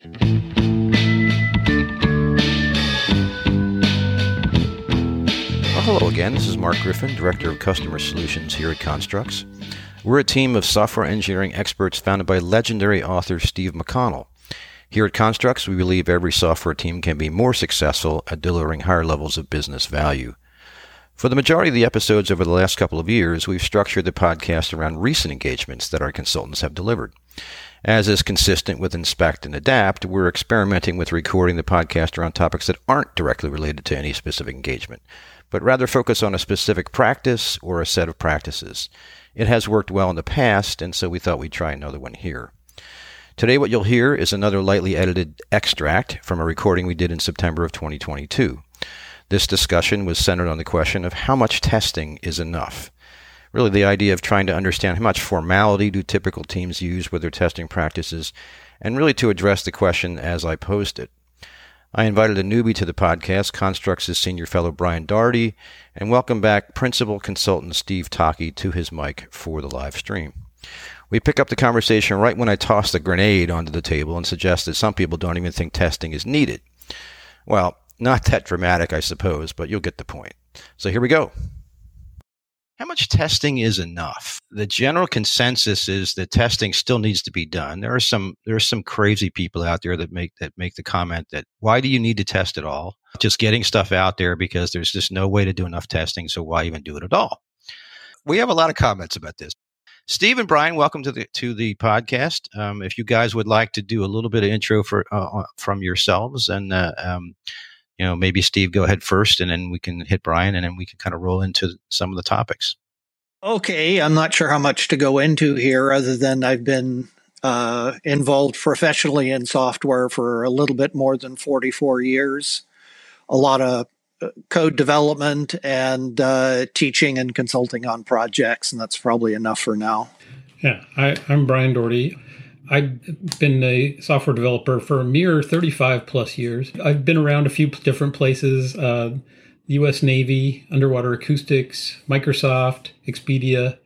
Well, hello again. This is Mark Griffin, Director of Customer Solutions here at Construx. We're a team of software engineering experts founded by legendary author Steve McConnell. Here at Construx, we believe every software team can be more successful at delivering higher levels of business value. For the majority of the episodes over the last couple of years, we've structured the podcast around recent engagements that our consultants have delivered. As is consistent with Inspect and Adapt, we're experimenting with recording the podcast around topics that aren't directly related to any specific engagement, but rather focus on a specific practice or a set of practices. It has worked well in the past, and so we thought we'd try another one here. Today, what you'll hear is another lightly edited extract from a recording we did in September of 2022. This discussion was centered on the question of how much testing is enough. Really, the idea of trying to understand how much formality do typical teams use with their testing practices, and really to address the question as I posed it. I invited a newbie to the podcast, Construx's senior fellow Brian Daugherty, and welcome back principal consultant Steve Tockey to his mic for the live stream. We pick up the conversation right when I toss the grenade onto the table and suggest that some people don't even think testing is needed. Well, not that dramatic, I suppose, but you'll get the point. So here we go. How much testing is enough? The general consensus is that testing still needs to be done. There are some there are some crazy people out there that make that make the comment that why do you need to test at all? Just getting stuff out there because there's just no way to do enough testing, so why even do it at all? We have a lot of comments about this. Steve and Brian, welcome to the to the podcast. Um, if you guys would like to do a little bit of intro for uh, uh from yourselves, and uh, um, you know, maybe Steve, go ahead first, and then we can hit Brian, and then we can kind of roll into some of the topics. Okay, I'm not sure how much to go into here, other than I've been uh, involved professionally in software for a little bit more than 44 years. A lot of uh, code development and uh, teaching and consulting on projects, and that's probably enough for now. Yeah, I, I'm Brian Daugherty. I've been a software developer for a mere 35 plus years. I've been around a few different places uh, US Navy, Underwater Acoustics, Microsoft, Expedia,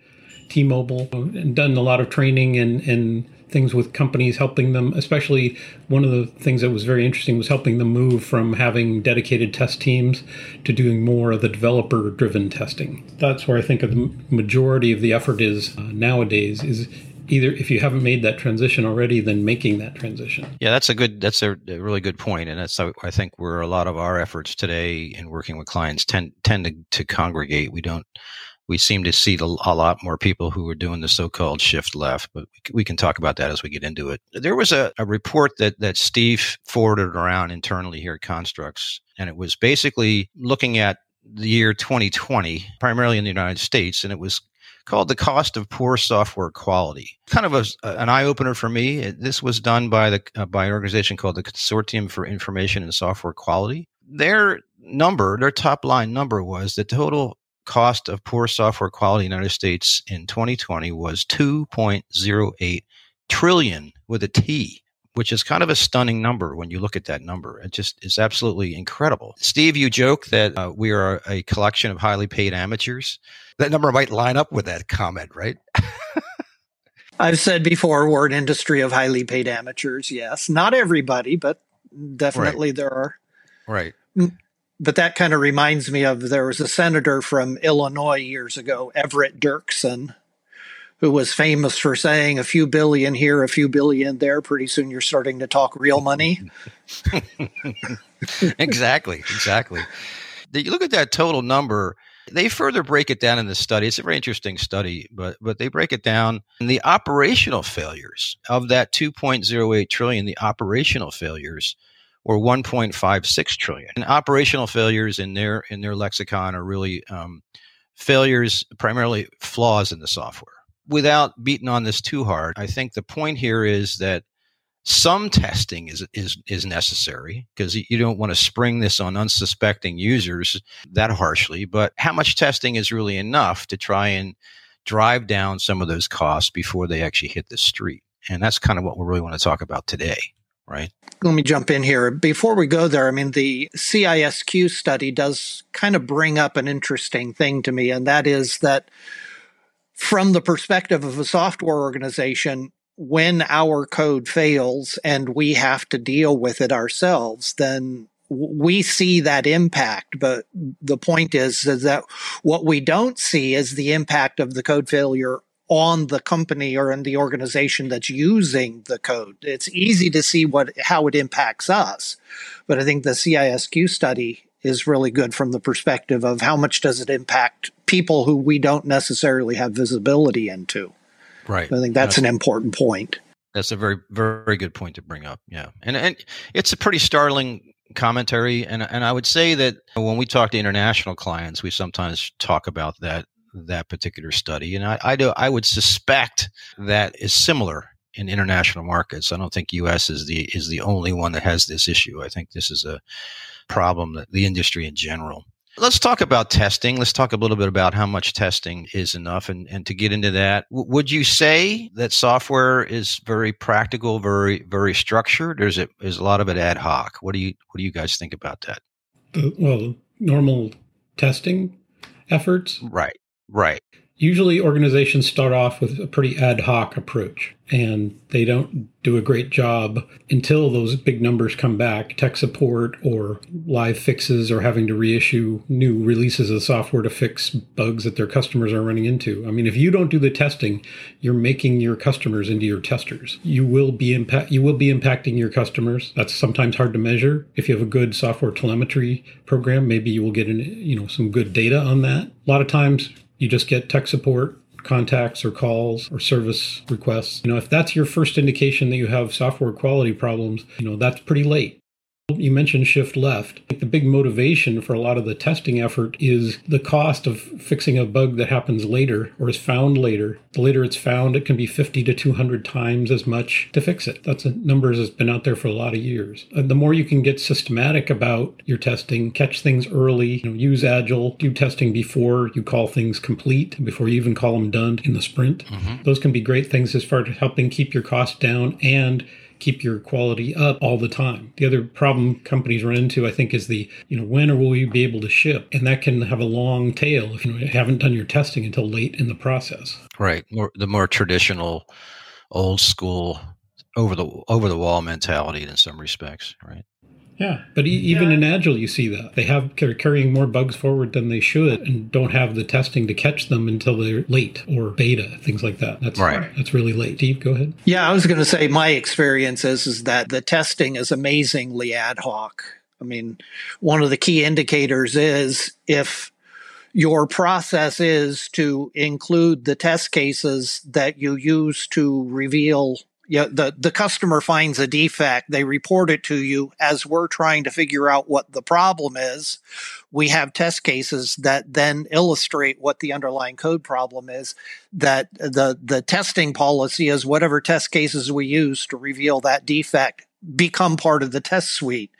T Mobile, and done a lot of training and, and things with companies, helping them. Especially one of the things that was very interesting was helping them move from having dedicated test teams to doing more of the developer driven testing. That's where I think the majority of the effort is uh, nowadays is either if you haven't made that transition already, then making that transition. Yeah, that's a good, that's a, really good point, and that's I think where a lot of our efforts today in working with clients tend tend to, to congregate. We don't. We seem to see a lot more people who are doing the so-called shift left, but we can talk about that as we get into it. There was a, a report that that Steve forwarded around internally here at Construx, and it was basically looking at the year 2020, primarily in the United States, and it was called The Cost of Poor Software Quality. Kind of a, an eye opener for me. This was done by, the, uh, by an organization called the Consortium for Information and Software Quality. Their number, their top line number was the total cost of poor software quality in the United States in 2020 was 2.08 trillion with a T which is kind of a stunning number when you look at that number. It just is absolutely incredible. Steve, you joke that uh, we are a collection of highly paid amateurs. That number might line up with that comment, right? I've said before, we're an industry of highly paid amateurs. Yes, not everybody, but definitely right. there are. Right. Mm, but that kind of reminds me of there was a senator from Illinois years ago, Everett Dirksen, who was famous for saying a few billion here, a few billion there. Pretty soon you're starting to talk real money. exactly, exactly. You look at that total number. They further break it down in the study. It's a very interesting study, but but they break it down. And the operational failures of that 2.08 trillion, the operational failures were 1.56 trillion. And operational failures in their in their lexicon are really um, failures, primarily flaws in the software without beating on this too hard, I think the point here is that some testing is is is necessary because you don't want to spring this on unsuspecting users that harshly. But how much testing is really enough to try and drive down some of those costs before they actually hit the street? And that's kind of what we really want to talk about today, right? Let me jump in here. Before we go there, I mean, the CISQ study does kind of bring up an interesting thing to me, and that is that from the perspective of a software organization, when our code fails and we have to deal with it ourselves, then we see that impact. But the point is, is that what we don't see is the impact of the code failure on the company or in the organization that's using the code. It's easy to see what how it impacts us, but I think the CISQ study is really good from the perspective of how much does it impact people who we don't necessarily have visibility into. Right. I think that's, that's an important point. That's a very very good point to bring up. Yeah, and and it's a pretty startling commentary, and and I would say that when we talk to international clients, we sometimes talk about that that particular study, and I, I do I would suspect that is similar in international markets. I don't think U.S. is the is the only one that has this issue. I think this is a problem that the industry in general. Let's talk about testing. Let's talk a little bit about how much testing is enough. And, and to get into that, w- would you say that software is very practical, very, very structured, or is it is a lot of it ad hoc? What do you what do you guys think about that? Uh, well, normal testing efforts. Right. Right. Usually organizations start off with a pretty ad hoc approach and they don't do a great job until those big numbers come back tech support or live fixes or having to reissue new releases of software to fix bugs that their customers are running into. I mean if you don't do the testing you're making your customers into your testers. You will be impact you will be impacting your customers. That's sometimes hard to measure. If you have a good software telemetry program maybe you will get in, you know some good data on that. A lot of times you just get tech support contacts or calls or service requests. You know, if that's your first indication that you have software quality problems, you know, that's pretty late. You mentioned shift left. The big motivation for a lot of the testing effort is the cost of fixing a bug that happens later or is found later. The later it's found, it can be 50 to 200 times as much to fix it. That's a number that's been out there for a lot of years. And the more you can get systematic about your testing, catch things early, you know, use Agile, do testing before you call things complete, before you even call them done in the sprint. Mm-hmm. Those can be great things as far as helping keep your costs down and keep your quality up all the time. The other problem companies run into, I think, is the, you know, when or will we be able to ship? And that can have a long tail if you haven't done your testing until late in the process. Right. More, the more traditional, old school, over the over the wall mentality in some respects, right? Yeah, but e- even yeah. in Agile, you see that they have they're carrying more bugs forward than they should, and don't have the testing to catch them until they're late or beta things like that. That's right. That's really late. Steve, go ahead. Yeah, I was going to say my experience is is that the testing is amazingly ad hoc. I mean, one of the key indicators is if your process is to include the test cases that you use to reveal yeah, the, the customer finds a defect, they report it to you as we're trying to figure out what the problem is. We have test cases that then illustrate what the underlying code problem is. That the, the testing policy is whatever test cases we use to reveal that defect become part of the test suite.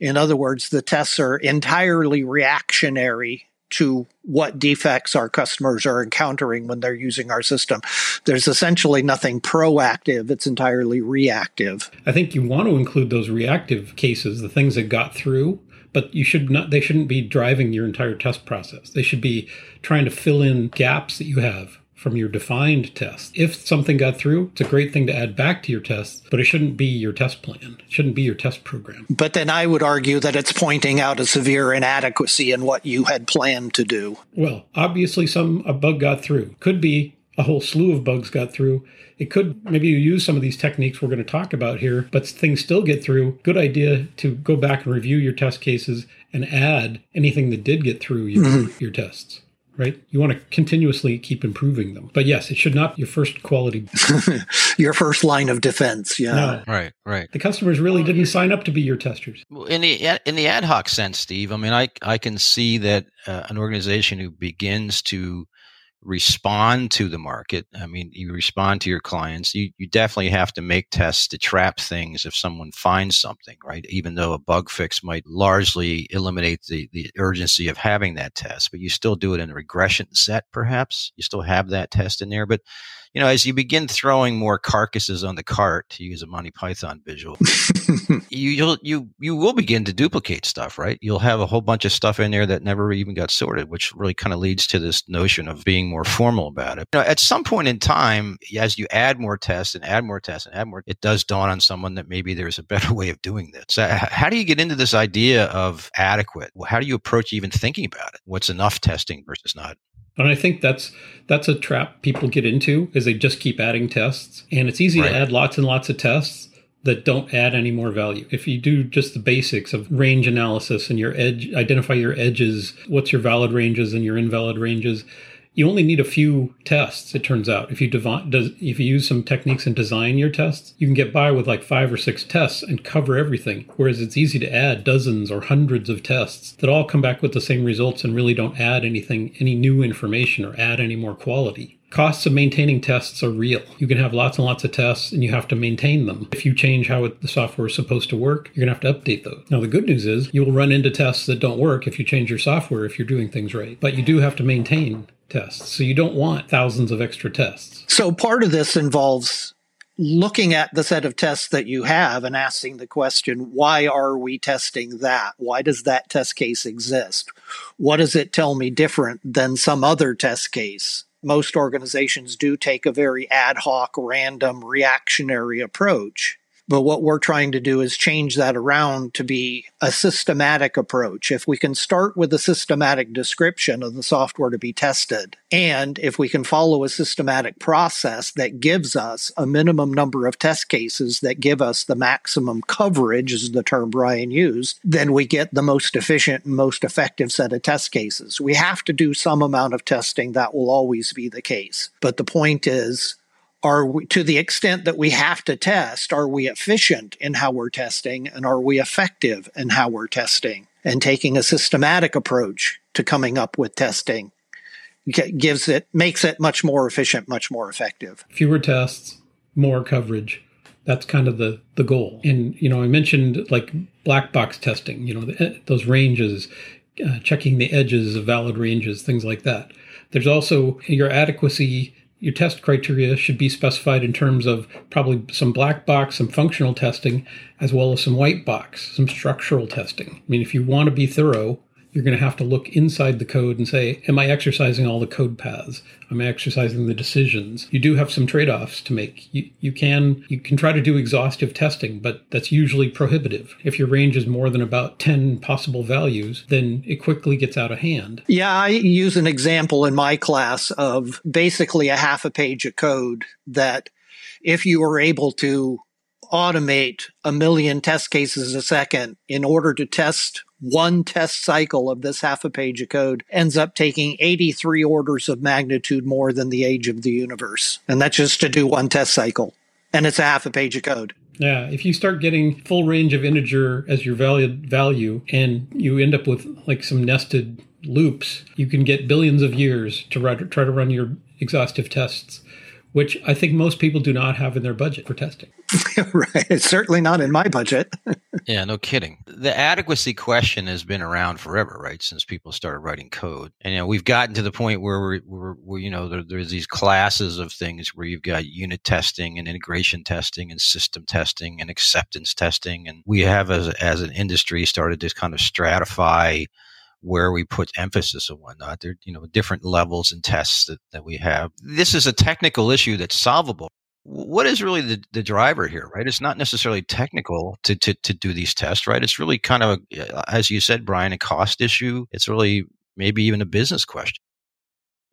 In other words, the tests are entirely reactionary to what defects our customers are encountering when they're using our system. There's essentially nothing proactive, it's entirely reactive. I think you want to include those reactive cases, the things that got through, but you should not they shouldn't be driving your entire test process. They should be trying to fill in gaps that you have from your defined test. If something got through, it's a great thing to add back to your test, but it shouldn't be your test plan. It shouldn't be your test program. But then I would argue that it's pointing out a severe inadequacy in what you had planned to do. Well, obviously some a bug got through. Could be a whole slew of bugs got through. It could maybe you use some of these techniques we're going to talk about here, but things still get through. Good idea to go back and review your test cases and add anything that did get through your, mm-hmm. your tests right? You want to continuously keep improving them. But yes, it should not be your first quality. your first line of defense. Yeah. No. Right, right. The customers really didn't sign up to be your testers. In the in the ad hoc sense, Steve, I mean, I I can see that uh, an organization who begins to respond to the market. I mean, you respond to your clients. You, you definitely have to make tests to trap things if someone finds something, right? Even though a bug fix might largely eliminate the, the urgency of having that test, but you still do it in a regression set, perhaps. You still have that test in there. But you know, as you begin throwing more carcasses on the cart, to use a Monty Python visual, you, you'll you you will begin to duplicate stuff, right? You'll have a whole bunch of stuff in there that never even got sorted, which really kind of leads to this notion of being more formal about it. You know, at some point in time, as you add more tests and add more tests and add more, it does dawn on someone that maybe there's a better way of doing this. So how do you get into this idea of adequate? How do you approach even thinking about it? What's enough testing versus not? And I think that's that's a trap people get into is they just keep adding tests. And it's easy right. to add lots and lots of tests that don't add any more value. If you do just the basics of range analysis and your edge identify your edges, what's your valid ranges and your invalid ranges, you only need a few tests it turns out. If you devi- does if you use some techniques and design your tests you can get by with like five or six tests and cover everything. Whereas it's easy to add dozens or hundreds of tests that all come back with the same results and really don't add anything any new information or add any more quality costs of maintaining tests are real. You can have lots and lots of tests and you have to maintain them. If you change how it, the software is supposed to work, you're going to have to update those. Now, the good news is you will run into tests that don't work if you change your software if you're doing things right, but you do have to maintain tests. So you don't want thousands of extra tests. So part of this involves looking at the set of tests that you have and asking the question, why are we testing that? Why does that test case exist? What does it tell me different than some other test case? Most organizations do take a very ad hoc, random, reactionary approach. But what we're trying to do is change that around to be a systematic approach. If we can start with a systematic description of the software to be tested, and if we can follow a systematic process that gives us a minimum number of test cases that give us the maximum coverage, is the term Brian used, then we get the most efficient and most effective set of test cases. We have to do some amount of testing. That will always be the case. But the point is, are we, to the extent that we have to test, are we efficient in how we're testing and are we effective in how we're testing? And taking a systematic approach to coming up with testing gives it, makes it much more efficient, much more effective. Fewer tests, more coverage. That's kind of the, the goal. And, you know, I mentioned like black box testing, you know, the, those ranges, uh, checking the edges of valid ranges, things like that. There's also your adequacy your test criteria should be specified in terms of probably some black box, some functional testing, as well as some white box, some structural testing. I mean, if you want to be thorough, you're going to have to look inside the code and say, Am I exercising all the code paths? Am I exercising the decisions? You do have some trade offs to make. You, you can you can try to do exhaustive testing, but that's usually prohibitive. If your range is more than about 10 possible values, then it quickly gets out of hand. Yeah, I use an example in my class of basically a half a page of code that if you were able to automate a million test cases a second in order to test one test cycle of this half a page of code ends up taking 83 orders of magnitude more than the age of the universe. And that's just to do one test cycle. And it's a half a page of code. Yeah, if you start getting full range of integer as your value value and you end up with like some nested loops, you can get billions of years to try to run your exhaustive tests which I think most people do not have in their budget for testing. right. It's certainly not in my budget. yeah, no kidding. The adequacy question has been around forever, right? Since people started writing code. And, you know, we've gotten to the point where we're, we're, we're you know, there, there's these classes of things where you've got unit testing and integration testing and system testing and acceptance testing. And we have, as, as an industry, started to kind of stratify where we put emphasis and whatnot. There, you know, different levels and tests that, that we have. This is a technical issue that's solvable. What is really the, the driver here, right? It's not necessarily technical to, to, to do these tests, right? It's really kind of, as you said, Brian, a cost issue. It's really maybe even a business question.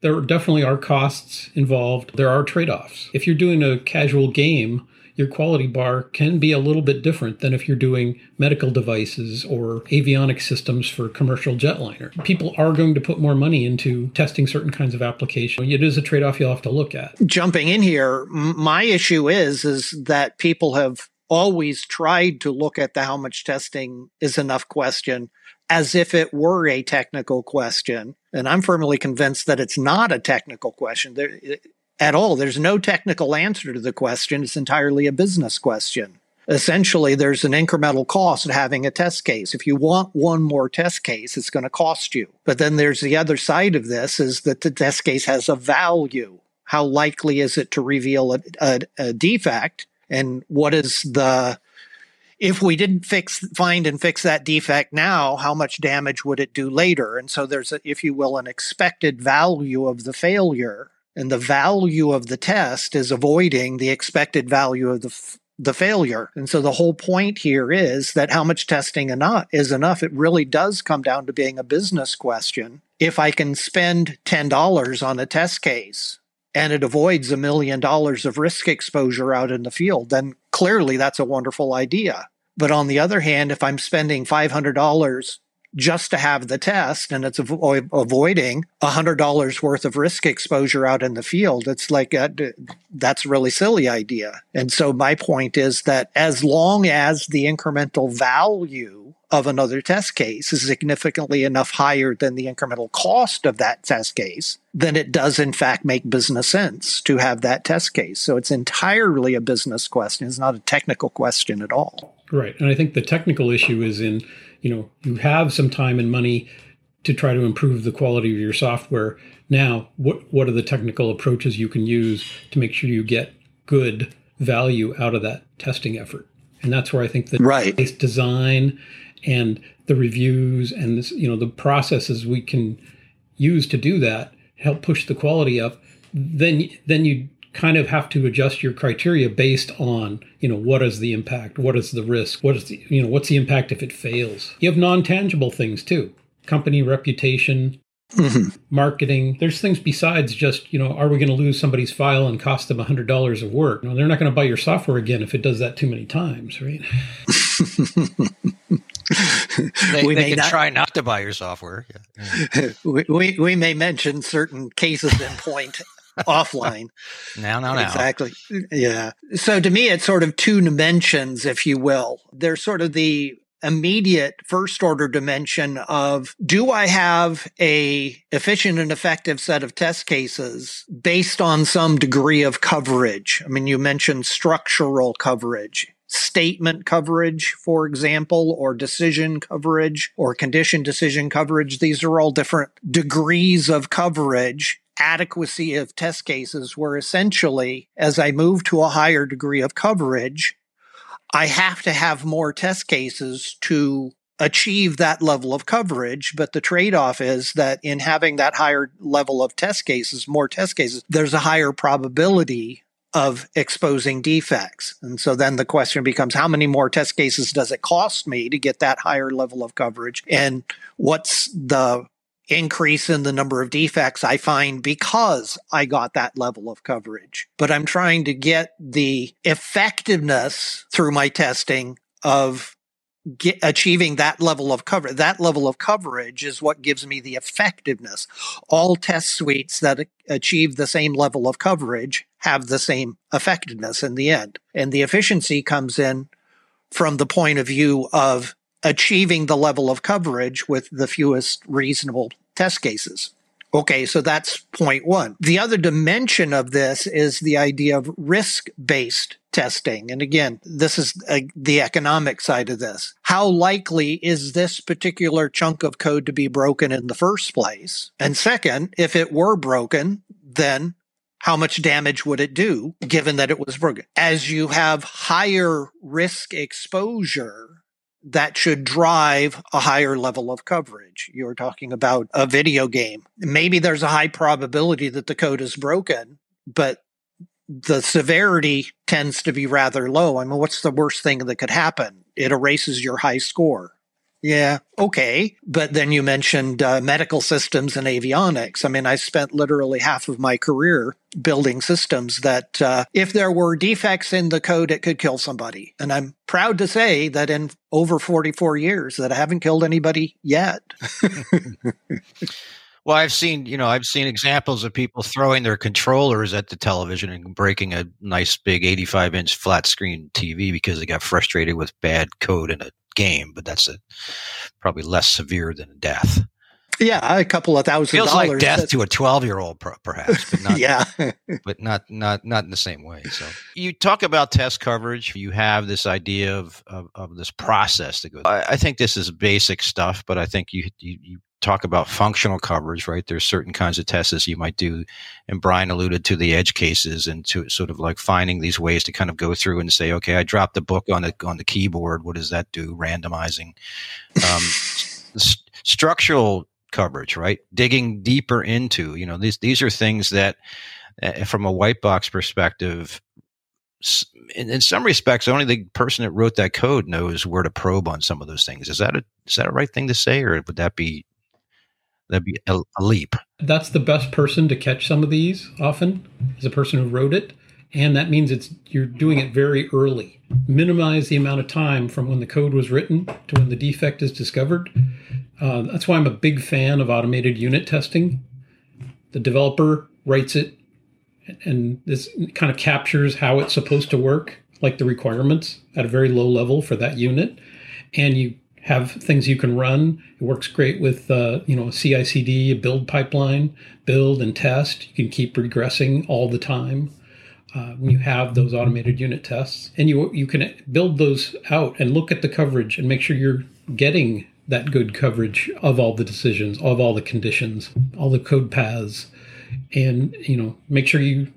There definitely are costs involved. There are trade offs. If you're doing a casual game, your quality bar can be a little bit different than if you're doing medical devices or avionic systems for commercial jetliner. People are going to put more money into testing certain kinds of applications. It is a trade-off you'll have to look at. Jumping in here, my issue is is that people have always tried to look at the how much testing is enough question as if it were a technical question. And I'm firmly convinced that it's not a technical question. There, at all. There's no technical answer to the question. It's entirely a business question. Essentially, there's an incremental cost of having a test case. If you want one more test case, it's going to cost you. But then there's the other side of this is that the test case has a value. how likely is it to reveal a, a, a defect? And what is the if we didn't fix find and fix that defect now how much damage would it do later and so there's a, if you will an expected value of the failure and the value of the test is avoiding the expected value of the f- the failure. And so the whole point here is that how much testing enough is enough. It really does come down to being a business question. If I can spend $10 on a test case and it avoids a million dollars of risk exposure out in the field, then clearly that's a wonderful idea. But on the other hand, if I'm spending $500 just to have the test and it's avo- avoiding $100 worth of risk exposure out in the field, it's like uh, a, that's a really silly idea. And so my point is that as long as the incremental value of another test case is significantly enough higher than the incremental cost of that test case, then it does in fact make business sense to have that test case. So it's entirely a business question. It's not a technical question at all. Right. And I think the technical issue is in, you know, you have some time and money to try to improve the quality of your software. Now, what what are the technical approaches you can use to make sure you get good value out of that testing effort? And that's where I think the right. design and the reviews and this, you know the processes we can use to do that help push the quality up then then you kind of have to adjust your criteria based on you know what is the impact what is the risk what is the you know what's the impact if it fails you have non-tangible things too company reputation mm-hmm. marketing there's things besides just you know are we going to lose somebody's file and cost them $100 of work you know, they're not going to buy your software again if it does that too many times right they, we they can not, try not to buy your software. Yeah. we, we, we may mention certain cases in point offline. Now, now, now. Exactly. Yeah. So to me, it's sort of two dimensions, if you will. There's sort of the immediate first order dimension of do I have a efficient and effective set of test cases based on some degree of coverage? I mean, you mentioned structural coverage statement coverage, for example, or decision coverage or condition decision coverage. These are all different degrees of coverage adequacy of test cases where essentially as I move to a higher degree of coverage, I have to have more test cases to achieve that level of coverage. But the trade off is that in having that higher level of test cases, more test cases, there's a higher probability of exposing defects. And so then the question becomes how many more test cases does it cost me to get that higher level of coverage? And what's the increase in the number of defects I find because I got that level of coverage? But I'm trying to get the effectiveness through my testing of Get, achieving that level of coverage. That level of coverage is what gives me the effectiveness. All test suites that achieve the same level of coverage have the same effectiveness in the end. And the efficiency comes in from the point of view of achieving the level of coverage with the fewest reasonable test cases. Okay, so that's point one. The other dimension of this is the idea of risk based testing. And again, this is uh, the economic side of this. How likely is this particular chunk of code to be broken in the first place? And second, if it were broken, then how much damage would it do given that it was broken? As you have higher risk exposure, that should drive a higher level of coverage. You're talking about a video game. Maybe there's a high probability that the code is broken, but the severity tends to be rather low. I mean, what's the worst thing that could happen? It erases your high score. Yeah, okay. But then you mentioned uh, medical systems and avionics. I mean, I spent literally half of my career building systems that, uh, if there were defects in the code, it could kill somebody. And I'm proud to say that in over 44 years that I haven't killed anybody yet. Well, I've seen, you know, I've seen examples of people throwing their controllers at the television and breaking a nice big 85 inch flat screen TV because they got frustrated with bad code in a game, but that's a, probably less severe than death. Yeah, a couple of thousand feels dollars. like death to a twelve-year-old, perhaps, but not. yeah, but not not not in the same way. So you talk about test coverage. You have this idea of of, of this process that goes. I, I, think this is basic stuff, but I think you you, you talk about functional coverage, right? There's certain kinds of tests you might do, and Brian alluded to the edge cases and to sort of like finding these ways to kind of go through and say, okay, I dropped the book on the on the keyboard. What does that do? Randomizing, um, st- structural coverage, right? Digging deeper into, you know, these these are things that, uh, from a white box perspective, in, in, some respects, only the person that wrote that code knows where to probe on some of those things. Is that a is that a right thing to say, or would that be that'd be a, a leap? That's the best person to catch some of these. Often, is the person who wrote it, and that means it's you're doing it very early. Minimize the amount of time from when the code was written to when the defect is discovered. Uh, that's why I'm a big fan of automated unit testing. The developer writes it and this kind of captures how it's supposed to work, like the requirements at a very low level for that unit. And you have things you can run. It works great with uh, you know CI/CD, a build pipeline, build and test. You can keep regressing all the time uh, when you have those automated unit tests, and you you can build those out and look at the coverage and make sure you're getting that good coverage of all the decisions, of all the conditions, all the code paths, and you know make sure you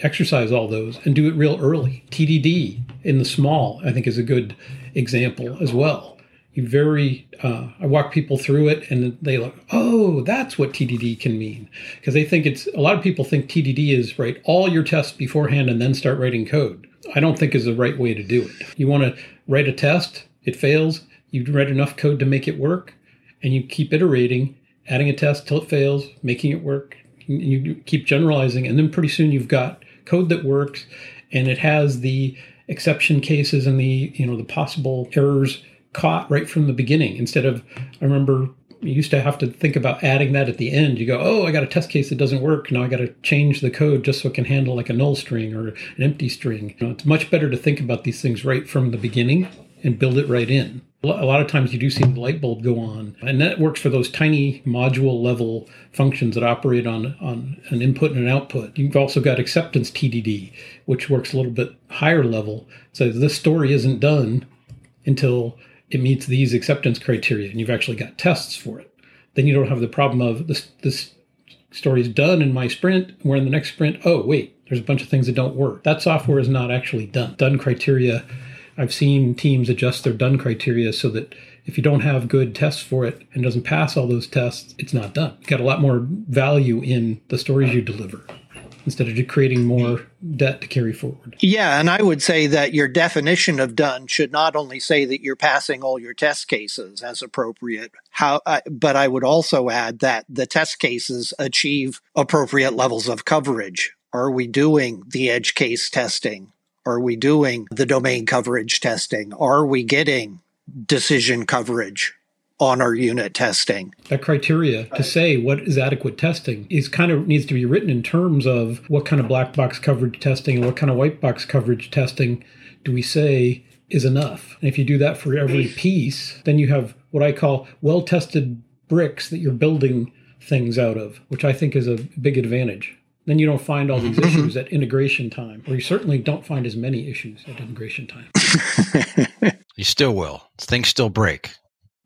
exercise all those and do it real early. TDD in the small, I think, is a good example as well. Very, uh, I walk people through it and they look, oh, that's what TDD can mean. Because they think it's, a lot of people think TDD is write all your tests beforehand and then start writing code. I don't think is the right way to do it. You want to write a test, it fails, you write enough code to make it work, and you keep iterating, adding a test till it fails, making it work, and you keep generalizing, and then pretty soon you've got code that works, and it has the exception cases and the you know the possible errors caught right from the beginning. Instead of I remember you used to have to think about adding that at the end. You go, oh, I got a test case that doesn't work. Now I got to change the code just so it can handle like a null string or an empty string. You know, it's much better to think about these things right from the beginning and build it right in. A lot of times you do see the light bulb go on, and that works for those tiny module level functions that operate on, on an input and an output. You've also got acceptance TDD, which works a little bit higher level. So this story isn't done until it meets these acceptance criteria, and you've actually got tests for it. Then you don't have the problem of this this story is done in my sprint. We're in the next sprint. Oh wait, there's a bunch of things that don't work. That software is not actually done. Done criteria I've seen teams adjust their done criteria so that if you don't have good tests for it and doesn't pass all those tests, it's not done. You got a lot more value in the stories you deliver instead of creating more debt to carry forward. Yeah, and I would say that your definition of done should not only say that you're passing all your test cases as appropriate, how, uh, but I would also add that the test cases achieve appropriate levels of coverage. Are we doing the edge case testing? Are we doing the domain coverage testing? Are we getting decision coverage on our unit testing? That criteria to say what is adequate testing is kind of needs to be written in terms of what kind of black box coverage testing and what kind of white box coverage testing do we say is enough. And if you do that for every piece, then you have what I call well tested bricks that you're building things out of, which I think is a big advantage then you don't find all these issues at integration time, or you certainly don't find as many issues at integration time. you still will. Things still break.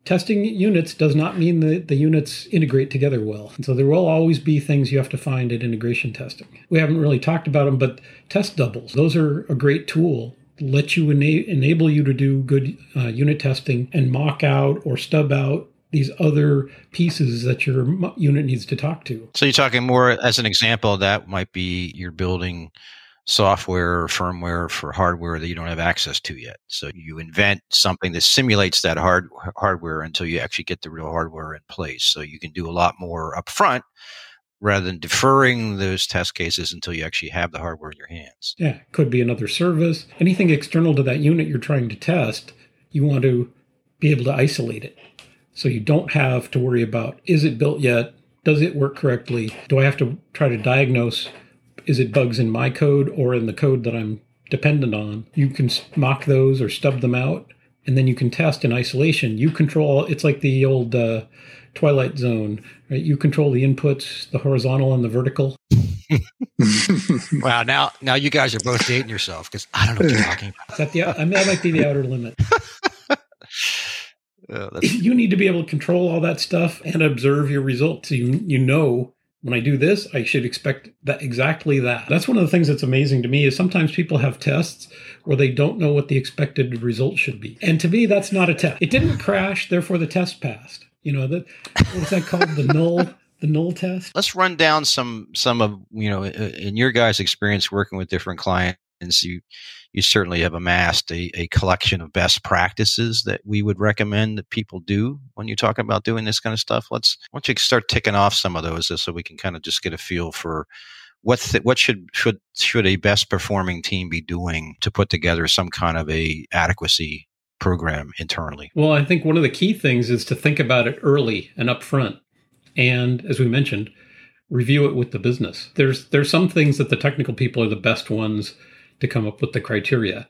Testing units does not mean that the units integrate together well. And so there will always be things you have to find at integration testing. We haven't really talked about them, but test doubles, those are a great tool let you ena- enable you to do good uh, unit testing and mock out or stub out these other pieces that your unit needs to talk to. So you're talking more as an example that might be you're building software or firmware for hardware that you don't have access to yet. So you invent something that simulates that hard hardware until you actually get the real hardware in place. So you can do a lot more upfront rather than deferring those test cases until you actually have the hardware in your hands. Yeah, could be another service. Anything external to that unit you're trying to test, you want to be able to isolate it. So you don't have to worry about is it built yet? Does it work correctly? Do I have to try to diagnose is it bugs in my code or in the code that I'm dependent on? You can mock those or stub them out, and then you can test in isolation. You control. It's like the old uh, Twilight Zone, right? You control the inputs, the horizontal and the vertical. wow! Now, now you guys are both dating yourself because I don't know what you're talking about. That, the, I mean, that might be the outer limit. you need to be able to control all that stuff and observe your results. You you know when I do this, I should expect that exactly that. That's one of the things that's amazing to me is sometimes people have tests where they don't know what the expected result should be. And to me, that's not a test. It didn't crash, therefore the test passed. You know, that what's that called? The null the null test. Let's run down some some of you know in your guys' experience working with different clients. You you certainly have amassed a, a collection of best practices that we would recommend that people do when you talk about doing this kind of stuff. Let's why don't you start ticking off some of those so we can kind of just get a feel for what what should should should a best performing team be doing to put together some kind of a adequacy program internally? Well, I think one of the key things is to think about it early and upfront, and as we mentioned, review it with the business. There's there's some things that the technical people are the best ones to come up with the criteria.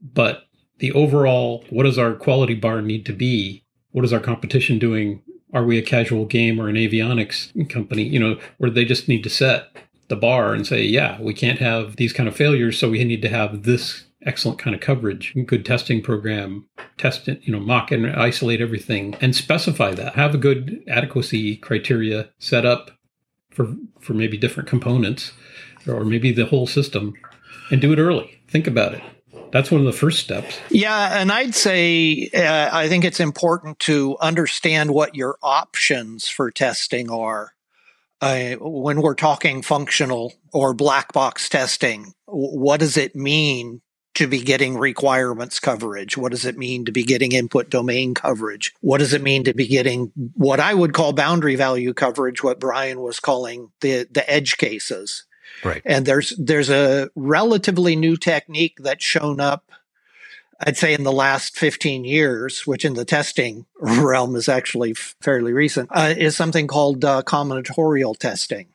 But the overall, what does our quality bar need to be? What is our competition doing? Are we a casual game or an avionics company? You know, where they just need to set the bar and say, yeah, we can't have these kind of failures, so we need to have this excellent kind of coverage, good testing program, test it, you know, mock and isolate everything and specify that. Have a good adequacy criteria set up for for maybe different components or maybe the whole system and do it early. Think about it. That's one of the first steps. Yeah, and I'd say uh, I think it's important to understand what your options for testing are. Uh, when we're talking functional or black box testing, what does it mean to be getting requirements coverage? What does it mean to be getting input domain coverage? What does it mean to be getting what I would call boundary value coverage, what Brian was calling the, the edge cases? Right. And there's there's a relatively new technique that's shown up I'd say in the last 15 years, which in the testing realm is actually fairly recent, uh, is something called uh, combinatorial testing.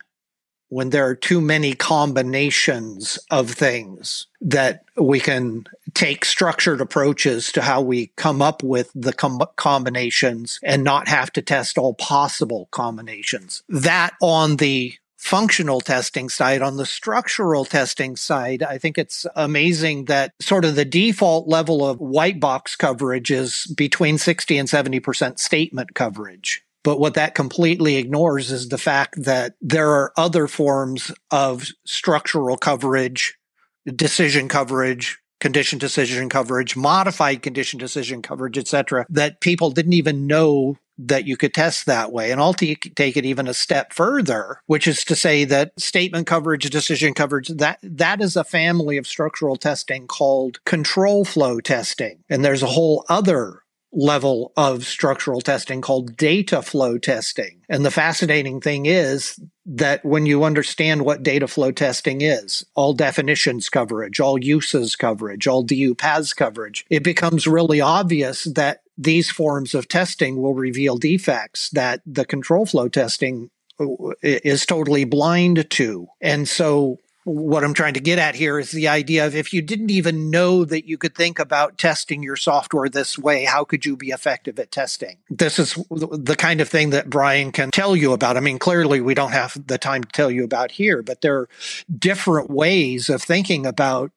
When there are too many combinations of things that we can take structured approaches to how we come up with the com- combinations and not have to test all possible combinations. That on the functional testing side. On the structural testing side, I think it's amazing that sort of the default level of white box coverage is between 60 and 70% statement coverage. But what that completely ignores is the fact that there are other forms of structural coverage, decision coverage, condition decision coverage, modified condition decision coverage, et cetera, that people didn't even know that you could test that way. And I'll t- take it even a step further, which is to say that statement coverage, decision coverage, that, that is a family of structural testing called control flow testing. And there's a whole other level of structural testing called data flow testing. And the fascinating thing is that when you understand what data flow testing is, all definitions coverage, all uses coverage, all DU paths coverage, it becomes really obvious that these forms of testing will reveal defects that the control flow testing uh, is totally blind to. And so what I'm trying to get at here is the idea of if you didn't even know that you could think about testing your software this way, how could you be effective at testing? This is the kind of thing that Brian can tell you about. I mean, clearly we don't have the time to tell you about here, but there are different ways of thinking about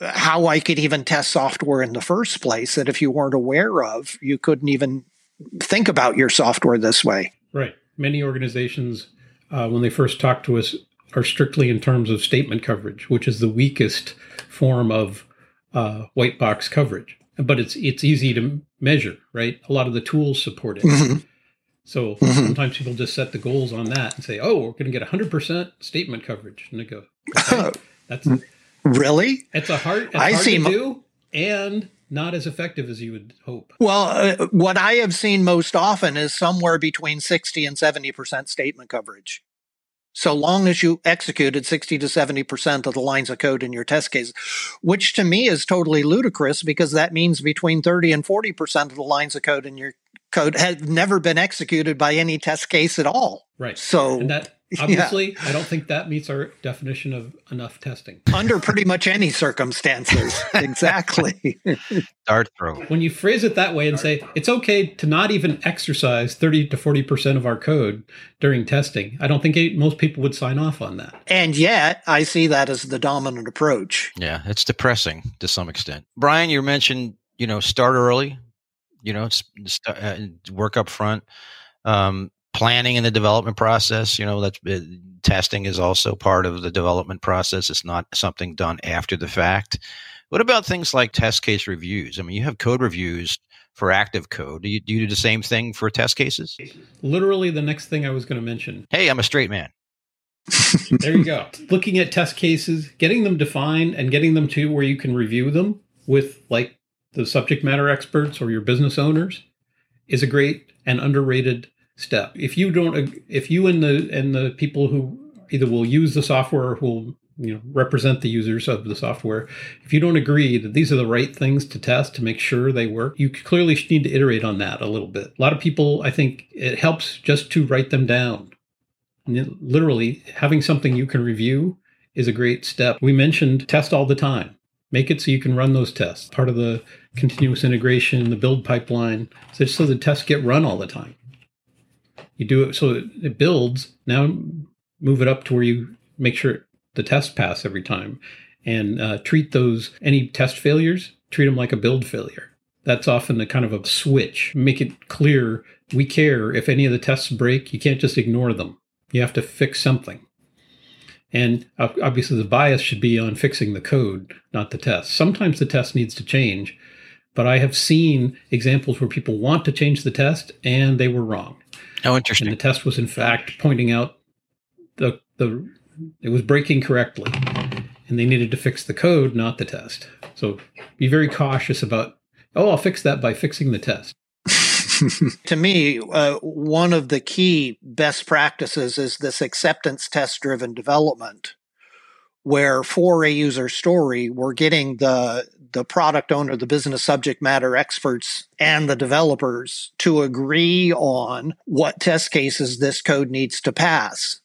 how I could even test software in the first place that if you weren't aware of, you couldn't even think about your software this way. Right. Many organizations, uh, when they first talk to us, are strictly in terms of statement coverage, which is the weakest form of uh, white box coverage. But it's it's easy to measure, right? A lot of the tools support it. Mm-hmm. So mm-hmm. sometimes people just set the goals on that and say, "Oh, we're going to get 100% statement coverage," and they go, okay, "That's really it's a hard, it's I hard see to do, and not as effective as you would hope." Well, uh, what I have seen most often is somewhere between 60 and 70% statement coverage so long as you executed 60 to 70% of the lines of code in your test case, which to me is totally ludicrous because that means between 30 and 40% of the lines of code in your code have never been executed by any test case at all. Right. So and that Obviously, yeah. I don't think that meets our definition of enough testing. Under pretty much any circumstances. exactly. Dart throw. When you phrase it that way and say it's okay to not even exercise 30 to 40% of our code during testing, I don't think most people would sign off on that. And yet, I see that as the dominant approach. Yeah, it's depressing to some extent. Brian, you mentioned, you know, start early, You know, uh, work up front. Um, planning in the development process. You know, that's uh, testing is also part of the development process. It's not something done after the fact. What about things like test case reviews? I mean, you have code reviews for active code. Do you, do you do the same thing for test cases? Literally, the next thing I was going to mention. Hey, I'm a straight man. there you go. Looking at test cases, getting them defined, and getting them to where you can review them with like the subject matter experts or your business owners is a great and underrated step. If you don't, if you and the and the people who either will use the software or who will you know represent the users of the software, if you don't agree that these are the right things to test to make sure they work, you clearly need to iterate on that a little bit. A lot of people, I think, it helps just to write them down. Literally, having something you can review is a great step. We mentioned test all the time. Make it so you can run those tests. Part of the continuous integration, the build pipeline, so, so the tests get run all the time. You do it so it builds. Now move it up to where you make sure the tests pass every time, and uh, treat those any test failures. Treat them like a build failure. That's often the kind of a switch. Make it clear we care if any of the tests break. You can't just ignore them. You have to fix something. And obviously, the bias should be on fixing the code, not the test. Sometimes the test needs to change, but I have seen examples where people want to change the test and they were wrong. Oh, interesting. And the test was in fact pointing out the the it was breaking correctly, and they needed to fix the code, not the test. So be very cautious about. Oh, I'll fix that by fixing the test. to me, uh, one of the key best practices is this acceptance test driven development, where for a user story, we're getting the the product owner, the business subject matter experts, and the developers to agree on what test cases this code needs to pass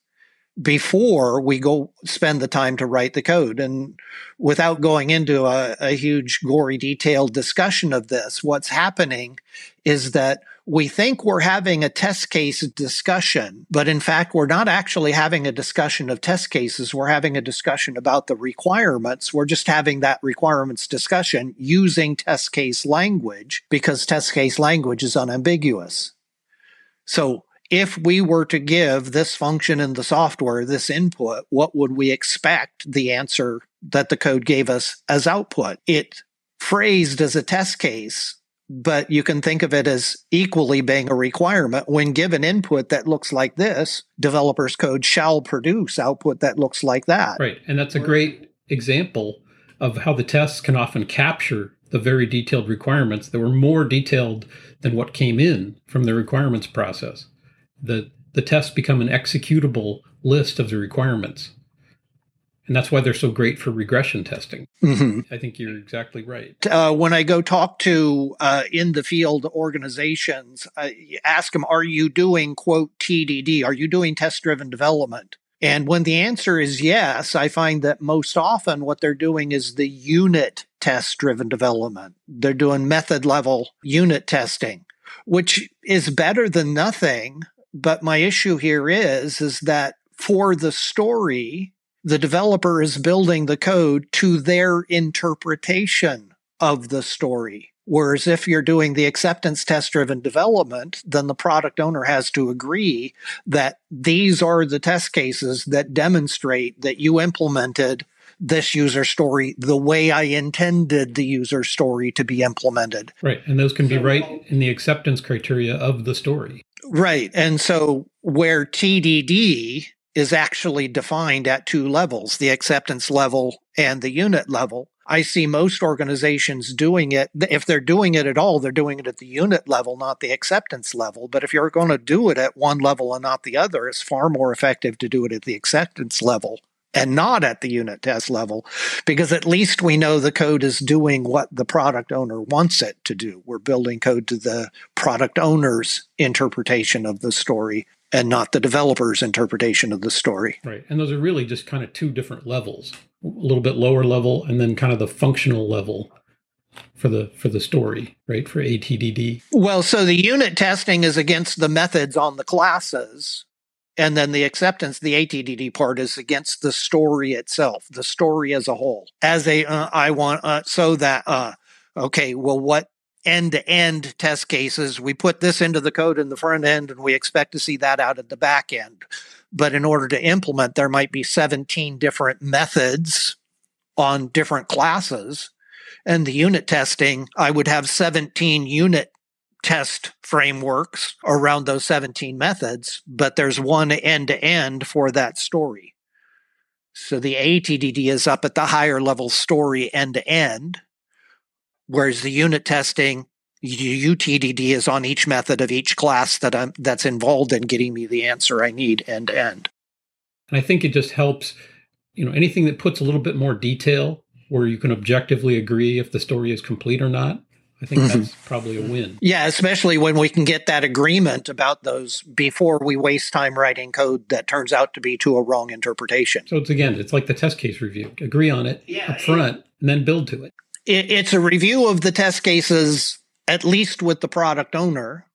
before we go spend the time to write the code. And without going into a, a, huge, gory, detailed discussion of this, what's happening is that we think we're having a test case discussion, but in fact, we're not actually having a discussion of test cases. We're having a discussion about the requirements. We're just having that requirements discussion using test case language because test case language is unambiguous. So if we were to give this function in the software this input, what would we expect the answer that the code gave us as output? It phrased as a test case but you can think of it as equally being a requirement. When given input that looks like this, developers code shall produce output that looks like that. Right. And that's a great example of how the tests can often capture the very detailed requirements that were more detailed than what came in from the requirements process. The the tests become an executable list of the requirements and that's why they're so great for regression testing. Mm-hmm. I think you're exactly right. Uh, when I go talk to uh, in the field organizations, I ask them, "Are you doing quote TDD? Are you doing test driven development?" And when the answer is yes, I find that most often what they're doing is the unit test driven development. They're doing method level unit testing, which is better than nothing. But my issue here is, is that for the story, the developer is building the code to their interpretation of the story. Whereas if you're doing the acceptance test driven development, then the product owner has to agree that these are the test cases that demonstrate that you implemented this user story the way I intended the user story to be implemented. Right. And those can be right in the acceptance criteria of the story. Right. And so where TDD is actually defined at two levels the acceptance level and the unit level. I see most organizations doing it. If they're doing it at all, they're doing it at the unit level, not the acceptance level. But if you're going to do it at one level and not the other, it's far more effective to do it at the acceptance level and not at the unit test level because at least we know the code is doing what the product owner wants it to do. We're building code to the product owner's interpretation of the story and not the developer's interpretation of the story. Right. And those are really just kind of two different levels. A little bit lower level and then kind of the functional level for the for the story, right? For ATDD. Well, so the unit testing is against the methods on the classes. And then the acceptance, the ATDD part is against the story itself, the story as a whole. As a, uh, I want, uh, so that, uh, okay, well, what end to end test cases. We put this into the code in the front end and we expect to see that out at the back end. But in order to implement, there might be 17 different methods on different classes. And the unit testing, I would have 17 unit test frameworks around those 17 methods, but there's one end to end for that story. So the ATDD is up at the higher level story end to end, whereas the unit testing UTDD is on each method of each class that I'm that's involved in getting me the answer I need end to end. And I think it just helps, you know, anything that puts a little bit more detail where you can objectively agree if the story is complete or not. I think mm-hmm. that's probably a win. Yeah, especially when we can get that agreement about those before we waste time writing code that turns out to be to a wrong interpretation. So it's again, it's like the test case review. Agree on it yeah, up front it, and then build to it. It. It's a review of the test cases, at least with the product owner.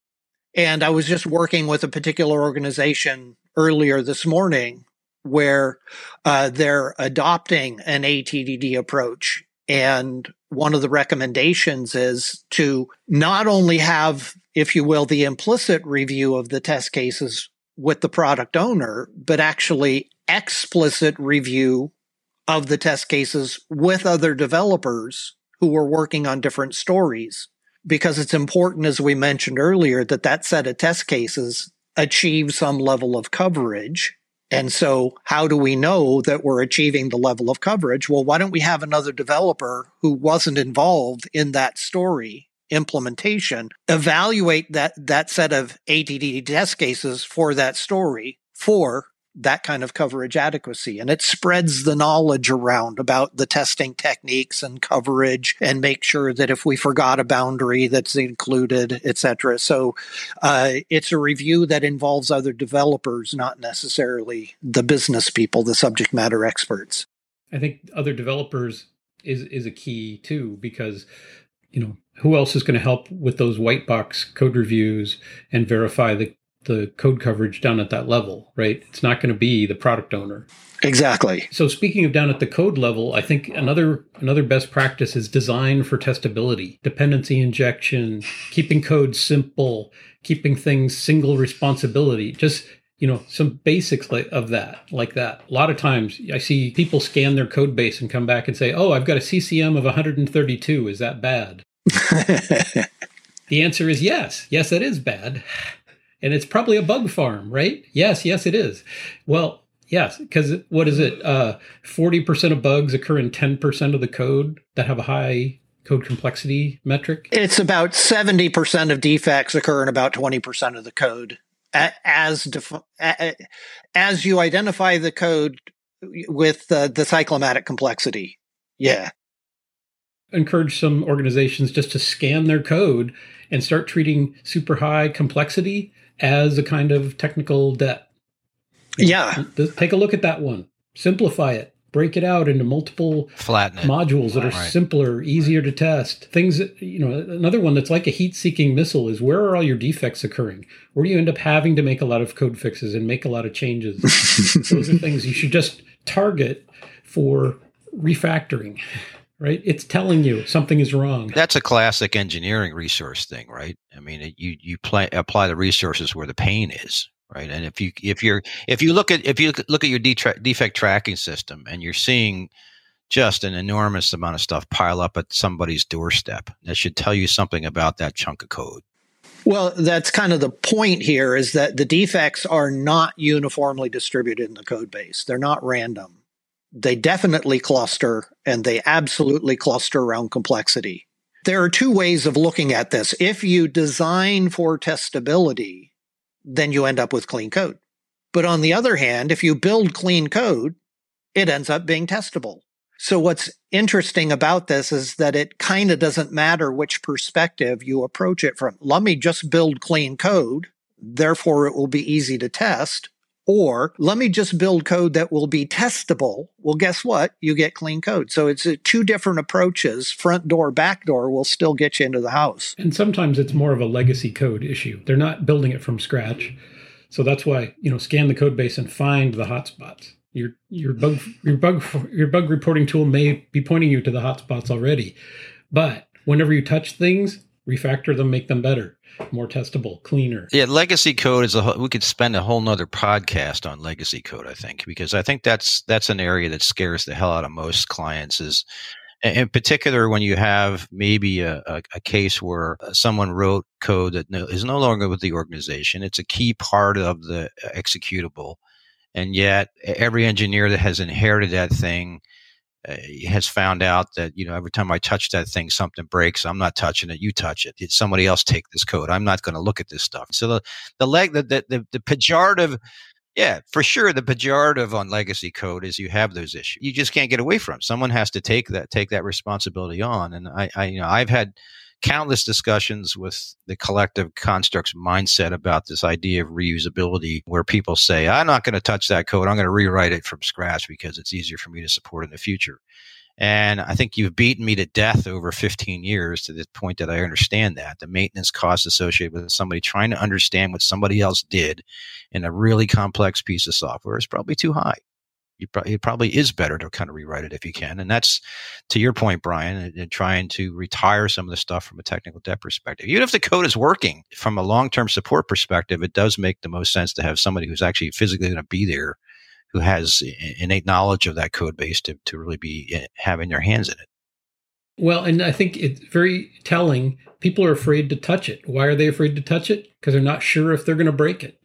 And I was just working with a particular organization earlier this morning where uh, they're adopting an ATDD approach and one of the recommendations is to not only have, if you will, the implicit review of the test cases with the product owner, but actually explicit review of the test cases with other developers who were working on different stories. Because it's important, as we mentioned earlier, that that set of test cases achieve some level of coverage and so, how do we know that we're achieving the level of coverage? Well, why don't we have another developer who wasn't involved in that story implementation evaluate that, that set of ATD test cases for that story for that kind of coverage adequacy. And it spreads the knowledge around about the testing techniques and coverage and make sure that if we forgot a boundary that's included, et cetera. So uh, it's a review that involves other developers, not necessarily the business people, the subject matter experts. I think other developers is is a key too because you know who else is going to help with those white box code reviews and verify the the code coverage down at that level, right? It's not going to be the product owner. Exactly. So speaking of down at the code level, I think another another best practice is design for testability, dependency injection, keeping code simple, keeping things single responsibility. Just you know some basics like, of that like that a lot of times i see people scan their code base and come back and say oh i've got a ccm of 132 is that bad the answer is yes yes it is bad and it's probably a bug farm, right? Yes, yes, it is. Well, yes, because what is it? Uh, 40% of bugs occur in 10% of the code that have a high code complexity metric? It's about 70% of defects occur in about 20% of the code. As defi- as you identify the code with the, the cyclomatic complexity. Yeah. Encourage some organizations just to scan their code and start treating super high complexity as a kind of technical debt. Yeah. Take a look at that one. Simplify it. Break it out into multiple Flatten it. modules that are right. simpler, easier to test. Things that, you know, another one that's like a heat seeking missile is where are all your defects occurring? Where do you end up having to make a lot of code fixes and make a lot of changes? Those are things you should just target for refactoring right? It's telling you something is wrong. That's a classic engineering resource thing, right? I mean, you you play, apply the resources where the pain is, right? And if you if you're if you look at if you look at your defect tracking system and you're seeing just an enormous amount of stuff pile up at somebody's doorstep, that should tell you something about that chunk of code. Well, that's kind of the point here is that the defects are not uniformly distributed in the code base. They're not random they definitely cluster and they absolutely cluster around complexity. There are two ways of looking at this. If you design for testability, then you end up with clean code. But on the other hand, if you build clean code, it ends up being testable. So what's interesting about this is that it kind of doesn't matter which perspective you approach it from. Let me just build clean code. Therefore, it will be easy to test. Or let me just build code that will be testable. Well, guess what? You get clean code. So it's uh, two different approaches. Front door, back door will still get you into the house. And sometimes it's more of a legacy code issue. They're not building it from scratch. So that's why, you know, scan the code base and find the hotspots. Your your bug your bug your bug reporting tool may be pointing you to the hotspots already. But whenever you touch things, refactor them, make them better, more testable, cleaner. Yeah, legacy code is a we could spend a whole nother podcast on legacy code, I think, because I think that's that's an area that scares the hell out of most clients is in particular when you have maybe a, a, a, case where someone wrote code that no, is no longer with the organization it's a key part of the executable and yet every engineer that has inherited that thing uh, Uh, has found out that you know every time I touch that thing, something breaks. I'm not touching it. You touch it. Somebody else take this code? I'm not going to look at this stuff. So the the leg the the, the, the pejorative. Yeah, for sure. The pejorative on legacy code is you have those issues. You just can't get away from. Someone has to take that take that responsibility on. And I, I you know, I've had countless discussions with the collective Construx mindset about this idea of reusability, where people say, I'm not going to touch that code. I'm going to rewrite it from scratch because it's easier for me to support in the future. And I think you've beaten me to death over 15 years to the point that I understand that the maintenance costs associated with somebody trying to understand what somebody else did in a really complex piece of software is probably too high it probably is better to kind of rewrite it if you can. And that's to your point, Brian, and, trying to retire some of the stuff from a technical debt perspective. Even if the code is working from a long term support perspective, it does make the most sense to have somebody who's actually physically going to be there who has innate knowledge of that code base to, to really be eh, having their hands in it. Well, and I think it's very telling. People are afraid to touch it. Why are they afraid to touch it? Because they're not sure if they're going to break it.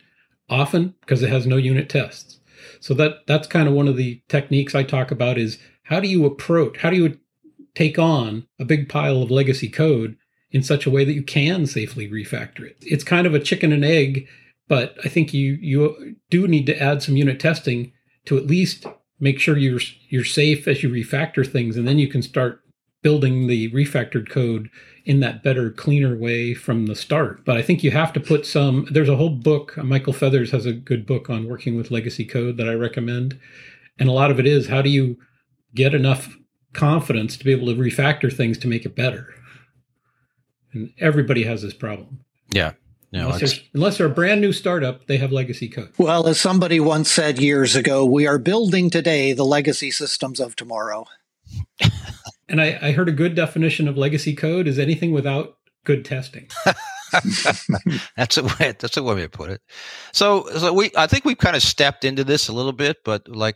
Often because it has no unit tests. So that that's kind of one of the techniques I talk about is how do you approach, how do you take on a big pile of legacy code in such a way that you can safely refactor it. It's kind of a chicken and egg, but I think you you do need to add some unit testing to at least make sure you're you're safe as you refactor things and then you can start building the refactored code in that better, cleaner way from the start. But I think you have to put some, there's a whole book, Michael Feathers has a good book on working with legacy code that I recommend. And a lot of it is how do you get enough confidence to be able to refactor things to make it better? And everybody has this problem. Yeah. No, unless, unless, they're a brand new startup, they have legacy code. Well, as somebody once said years ago, we are building today the legacy systems of tomorrow. And I, I heard a good definition of legacy code is anything without good testing. that's a way. That's a way to put it. So, so we. I think we've kind of stepped into this a little bit, but like,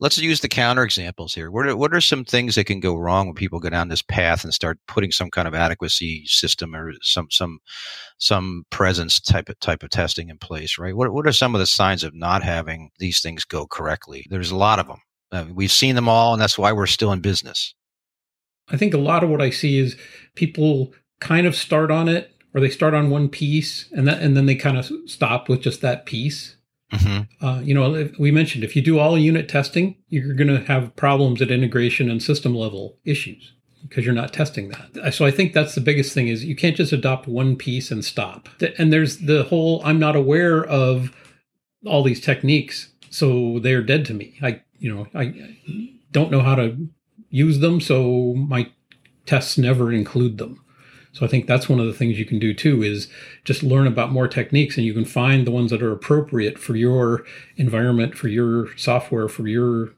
let's use the counter examples here. What are, what are some things that can go wrong when people go down this path and start putting some kind of adequacy system or some some some presence type of type of testing in place? Right. What what are some of the signs of not having these things go correctly? There's a lot of them. Uh, we've seen them all, and that's why we're still in business. I think a lot of what I see is people kind of start on it or they start on one piece and that and then they kind of stop with just that piece. Mm-hmm. Uh, you know, we mentioned if you do all unit testing, you're going to have problems at integration and system level issues because you're not testing that. So I think that's the biggest thing is you can't just adopt one piece and stop. And there's the whole I'm not aware of all these techniques, so they're dead to me. I you know I don't know how to use them, so my tests never include them. So I think that's one of the things you can do too is just learn about more techniques and you can find the ones that are appropriate for your environment, for your software, for your,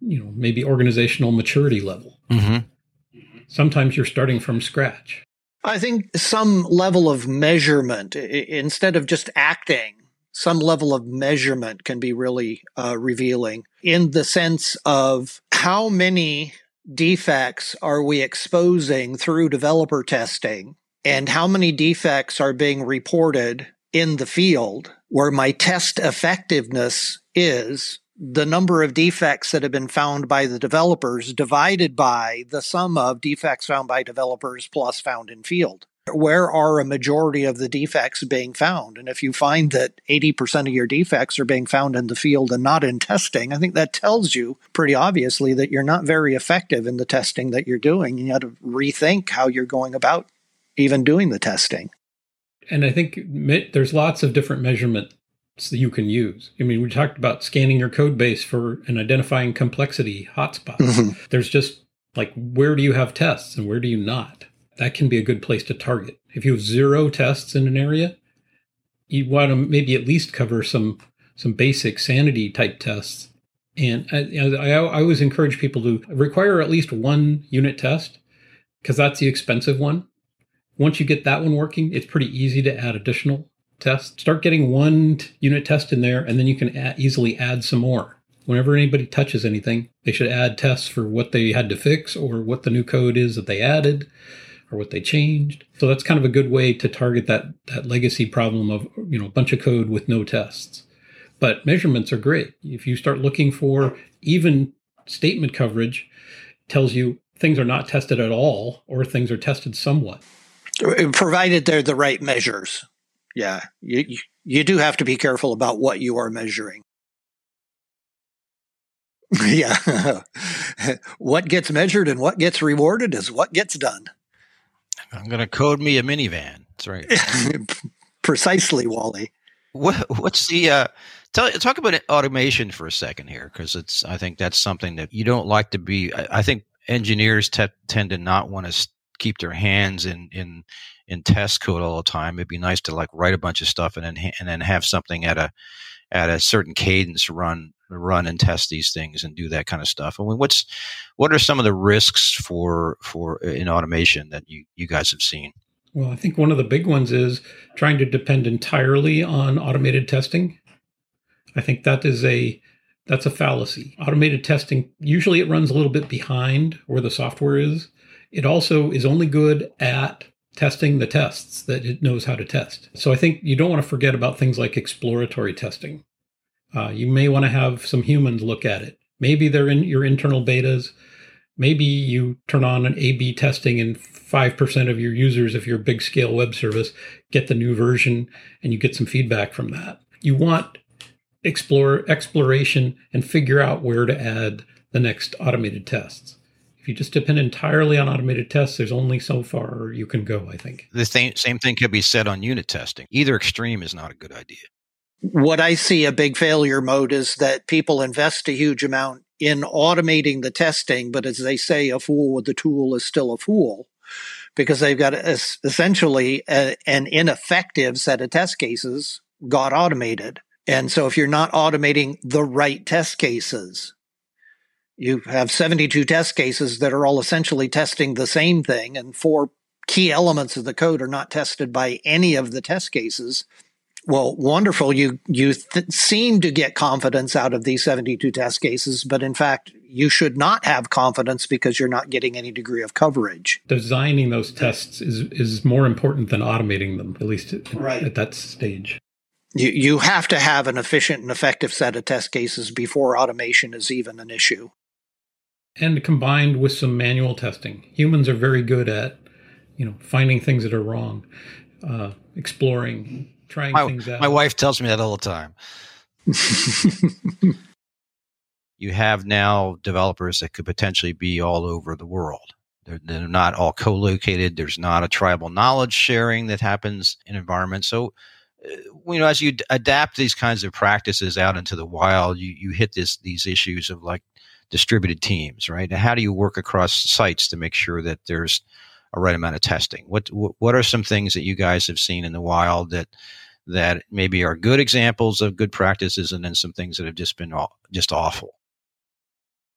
you know, maybe organizational maturity level. Mm-hmm. Sometimes you're starting from scratch. I think some level of measurement instead of just acting some level of measurement can be really uh, revealing in the sense of how many defects are we exposing through developer testing? And how many defects are being reported in the field where my test effectiveness is the number of defects that have been found by the developers divided by the sum of defects found by developers plus found in field where are a majority of the defects being found? And if you find that 80% of your defects are being found in the field and not in testing, I think that tells you pretty obviously that you're not very effective in the testing that you're doing. You have to rethink how you're going about even doing the testing. And I think there's lots of different measurements that you can use. I mean, we talked about scanning your code base for and identifying complexity hotspots. Mm-hmm. There's just like, where do you have tests and where do you not? That can be a good place to target. If you have zero tests in an area, you want to maybe at least cover some some basic sanity type tests. And uh, I, I, I always encourage people to require at least one unit test because that's the expensive one. Once you get that one working, it's pretty easy to add additional tests. Start getting one unit test in there, and then you can add, easily add some more. Whenever anybody touches anything, they should add tests for what they had to fix or what the new code is that they added or what they changed. So that's kind of a good way to target that that legacy problem of you know a bunch of code with no tests. But measurements are great. If you start looking for even statement coverage, tells you things are not tested at all or things are tested somewhat. Provided they're the right measures. Yeah, you you do have to be careful about what you are measuring. yeah. what gets measured and what gets rewarded is what gets done. I'm going to code me a minivan. That's right. Precisely, Wally. What, what's the uh, tell, talk about automation for a second here because it's I think that's something that you don't like to be. I, I think engineers te- tend to not want to keep their hands in in in test code all the time. It'd be nice to like write a bunch of stuff and then and then have something at a at a certain cadence run run and test these things and do that kind of stuff. I mean, what's what are some of the risks for for uh, in automation that you you guys have seen? Well, I think one of the big ones is trying to depend entirely on automated testing. I think that is a that's a fallacy. Automated testing usually it runs a little bit behind where the software is. It also is only good at testing the tests that it knows how to test. So I think you don't want to forget about things like exploratory testing. Uh, you may want to have some humans look at it. Maybe they're in your internal betas. Maybe you turn on an A B testing and 5% of your users, if you're a big scale web service, get the new version and you get some feedback from that. You want explore exploration and figure out where to add the next automated tests. If you just depend entirely on automated tests, there's only so far you can go, I think. The same, same thing could be said on unit testing. Either extreme is not a good idea what I see a big failure mode is that people invest a huge amount in automating the testing, but as they say, a fool with the tool is still a fool because they've got essentially a, an ineffective set of test cases got automated. And so if you're not automating the right test cases, you have 72 test cases that are all essentially testing the same thing and four key elements of the code are not tested by any of the test cases well, wonderful. You you th- seem to get confidence out of these 72 test cases, but in fact, you should not have confidence because you're not getting any degree of coverage. Designing those tests is is more important than automating them, at least at, right. at that stage. You you have to have an efficient and effective set of test cases before automation is even an issue. And combined with some manual testing, humans are very good at, you know, finding things that are wrong, uh, exploring trying my, things out. My wife tells me that all the time. you have now developers that could potentially be all over the world. They're, they're, not all co-located. There's not a tribal knowledge sharing that happens in environments. So, uh, you know, as you adapt these kinds of practices out into the wild, you, you hit this these issues of like distributed teams, right? And how do you work across sites to make sure that there's a right amount of testing. What what are some things that you guys have seen in the wild that that maybe are good examples of good practices, and then some things that have just been just awful?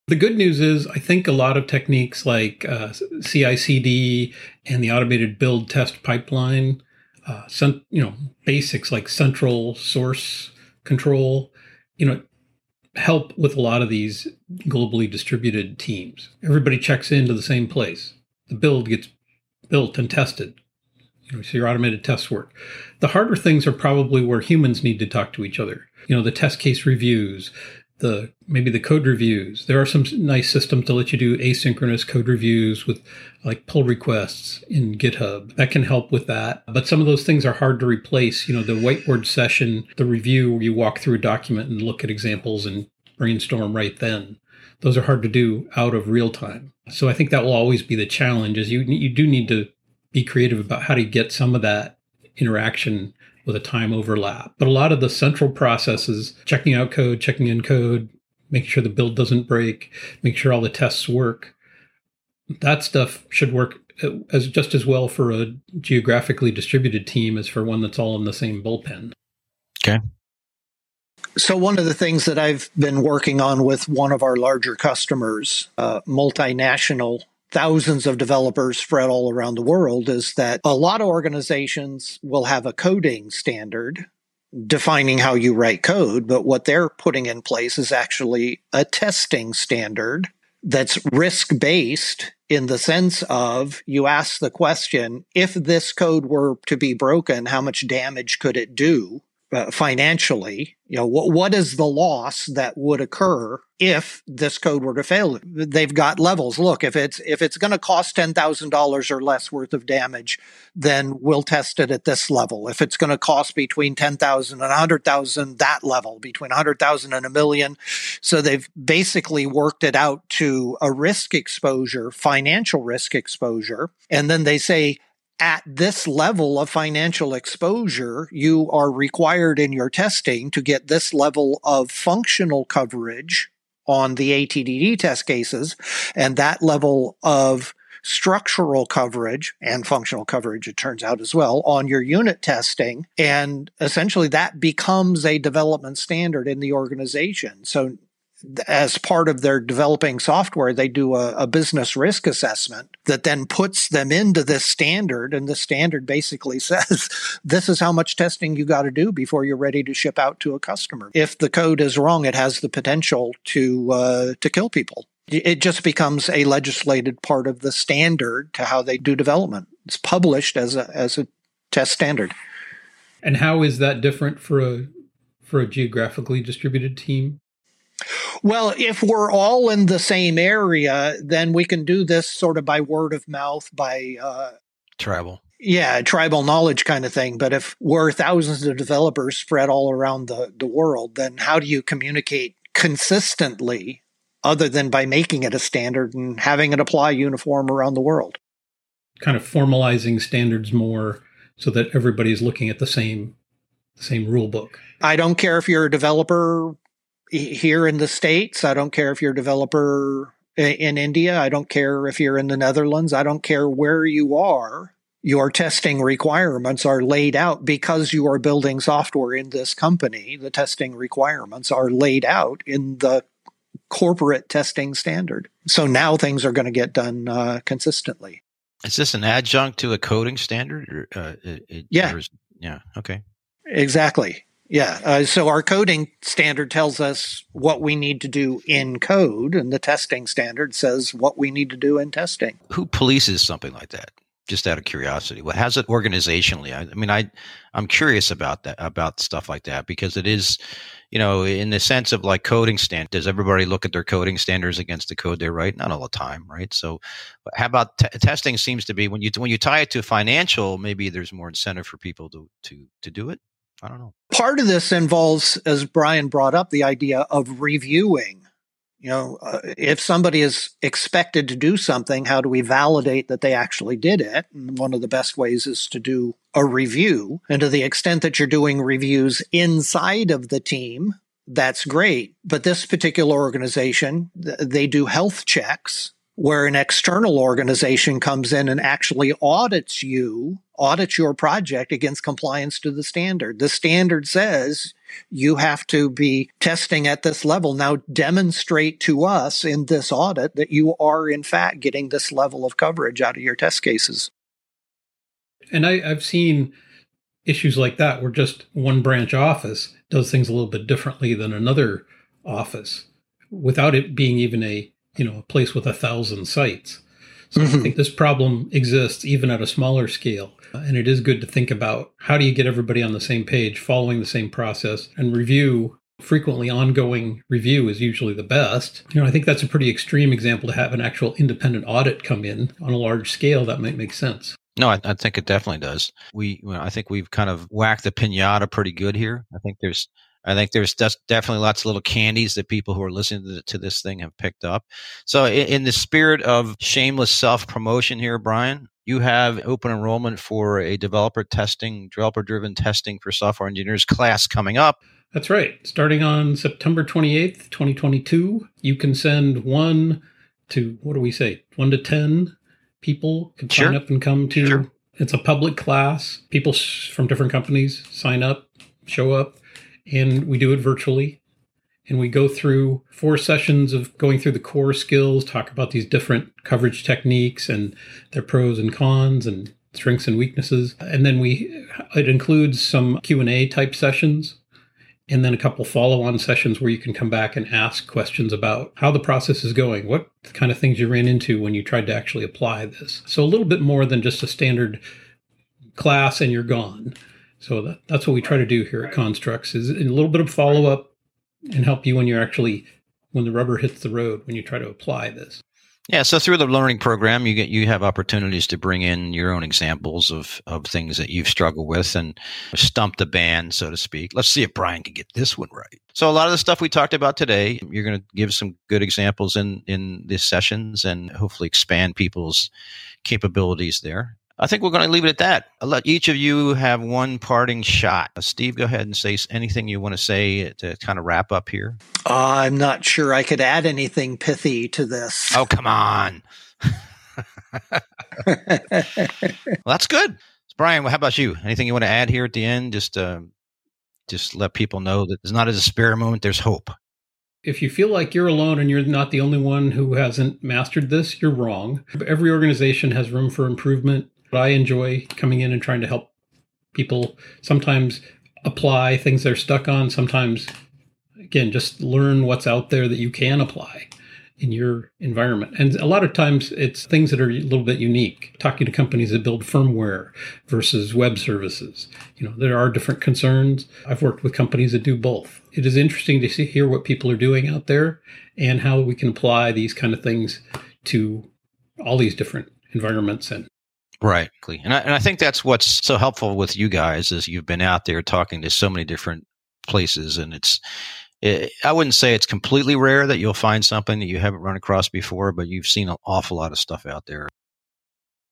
The good news is, I think a lot of techniques like uh, CI/CD and the automated build test pipeline, uh, you know, basics like central source control, you know, help with a lot of these globally distributed teams. Everybody checks into the same place. The build gets built and tested. You know, so your automated tests work. The harder things are probably where humans need to talk to each other. You know, the test case reviews, the maybe the code reviews. There are some nice systems to let you do asynchronous code reviews with like pull requests in GitHub. That can help with that. But some of those things are hard to replace. You know, the whiteboard session, the review where you walk through a document and look at examples and brainstorm right then. Those are hard to do out of real time. So I think that will always be the challenge is you you do need to be creative about how to get some of that interaction with a time overlap. But a lot of the central processes, checking out code, checking in code, making sure the build doesn't break, make sure all the tests work, that stuff should work uh, as just as well for a geographically distributed team as for one that's all in the same bullpen. Okay. So, one of the things that I've been working on with one of our larger customers, a multinational thousands of developers spread all around the world is that a lot of organizations will have a coding standard defining how you write code, but what they're putting in place is actually a testing standard that's risk based in the sense of you ask the question if this code were to be broken, how much damage could it do? Uh, financially, you know, what, what is the loss that would occur if this code were to fail? They've got levels. Look, if it's, if it's going to cost $10,000 or less worth of damage, then we'll test it at this level. If it's going to cost between 10,000 and 100,000, that level, between 100,000 and a million. So they've basically worked it out to a risk exposure, financial risk exposure. And then they say, at this level of financial exposure, you are required in your testing to get this level of functional coverage on the ATDD test cases and that level of structural coverage and functional coverage, it turns out as well, on your unit testing. And essentially that becomes a development standard in the organization. So as part of their developing software, they do a, a, business risk assessment that then puts them into this standard. And the standard basically says, this is how much testing you got to do before you're ready to ship out to a customer. If the code is wrong, it has the potential to, uh, to kill people. It just becomes a legislated part of the standard to how they do development. It's published as a, as a test standard. And how is that different for a, for a geographically distributed team? Well, if we're all in the same area, then we can do this sort of by word of mouth, by uh, tribal. Yeah, tribal knowledge kind of thing. But if we're thousands of developers spread all around the, the world, then how do you communicate consistently other than by making it a standard and having it apply uniform around the world? Kind of formalizing standards more so that everybody's looking at the same the same rule book. I don't care if you're a developer here in the States. I don't care if you're a developer in India. I don't care if you're in the Netherlands. I don't care where you are. Your testing requirements are laid out because you are building software in this company. The testing requirements are laid out in the corporate testing standard. So now things are going to get done uh, consistently. Is this an adjunct to a coding standard? Or, uh, it, yeah. Is, yeah. Okay. Exactly. Yeah. Uh, so our coding standard tells us what we need to do in code, and the testing standard says what we need to do in testing. Who polices something like that? Just out of curiosity, what has it organizationally? I, I mean, I I'm curious about that about stuff like that because it is, you know, in the sense of like coding standards. Does everybody look at their coding standards against the code they write? Not all the time, right? So, how about t- testing? Seems to be when you when you tie it to financial, maybe there's more incentive for people to to to do it. I don't know. Part of this involves, as Brian brought up, the idea of reviewing. You know, uh, if somebody is expected to do something, how do we validate that they actually did it? And one of the best ways is to do a review. And to the extent that you're doing reviews inside of the team, that's great. But this particular organization, they do health checks where an external organization comes in and actually audits you, audits your project against compliance to the standard. The standard says you have to be testing at this level. Now demonstrate to us in this audit that you are in fact getting this level of coverage out of your test cases. And I, have seen issues like that where just one branch office does things a little bit differently than another office without it being even a you know a place with a thousand sites. So mm-hmm. I think this problem exists even at a smaller scale. And it is good to think about how do you get everybody on the same page, following the same process, and review. Frequently ongoing review is usually the best. You know, I think that's a pretty extreme example to have an actual independent audit come in on a large scale. That might make sense. No, I, I think it definitely does. We, I think we've kind of whacked the pinata pretty good here. I think there's I think there's definitely lots of little candies that people who are listening to, this thing have picked up. So, in, the spirit of shameless self promotion here, Brian, you have open enrollment for a developer testing, developer driven testing for software engineers class coming up. That's right. Starting on September 28th, 2022, you can send one to, what do we say, one to 10 people can sure. sign up and come to. Sure. It's a public class. People from different companies sign up, show up and we do it virtually. and we go through four sessions of going through the core skills, talk about these different coverage techniques and their pros and cons and strengths and weaknesses. And then we it includes some Q&A type sessions and then a couple follow-on sessions where you can come back and ask questions about how the process is going, what kind of things you ran into when you tried to actually apply this. So a little bit more than just a standard class and you're gone. So that, that's what we try to do here at Construx is a little bit of follow-up and help you when you're actually when the rubber hits the road when you try to apply this. Yeah, so through the learning program, you get you have opportunities to bring in your own examples of of things that you've struggled with and stump the band, so to speak. Let's see if Brian can get this one right. So a lot of the stuff we talked about today, you're going to give some good examples in in these sessions and hopefully expand people's capabilities there. I think we're going to leave it at that. I'll let each of you have one parting shot. Uh, Steve, go ahead and say anything you want to say to kind of wrap up here. Uh, I'm not sure I could add anything pithy to this. Oh, come on. well, that's good. Brian, how about you? Anything you want to add here at the end? Just, uh, just let people know that it's not as a despair moment. There's hope. If you feel like you're alone and you're not the only one who hasn't mastered this, you're wrong. Every organization has room for improvement. I enjoy coming in and trying to help people sometimes apply things they're stuck on, sometimes, again, just learn what's out there that you can apply in your environment. And a lot of times it's things that are a little bit unique. Talking to companies that build firmware versus web services. You know, there are different concerns. I've worked with companies that do both. It is interesting to see, hear what people are doing out there and how we can apply these kind of things to all these different environments and Right. And I, and I think that's what's so helpful with you guys is you've been out there talking to so many different places and it's it, I wouldn't say it's completely rare that you'll find something that you haven't run across before, but you've seen an awful lot of stuff out there.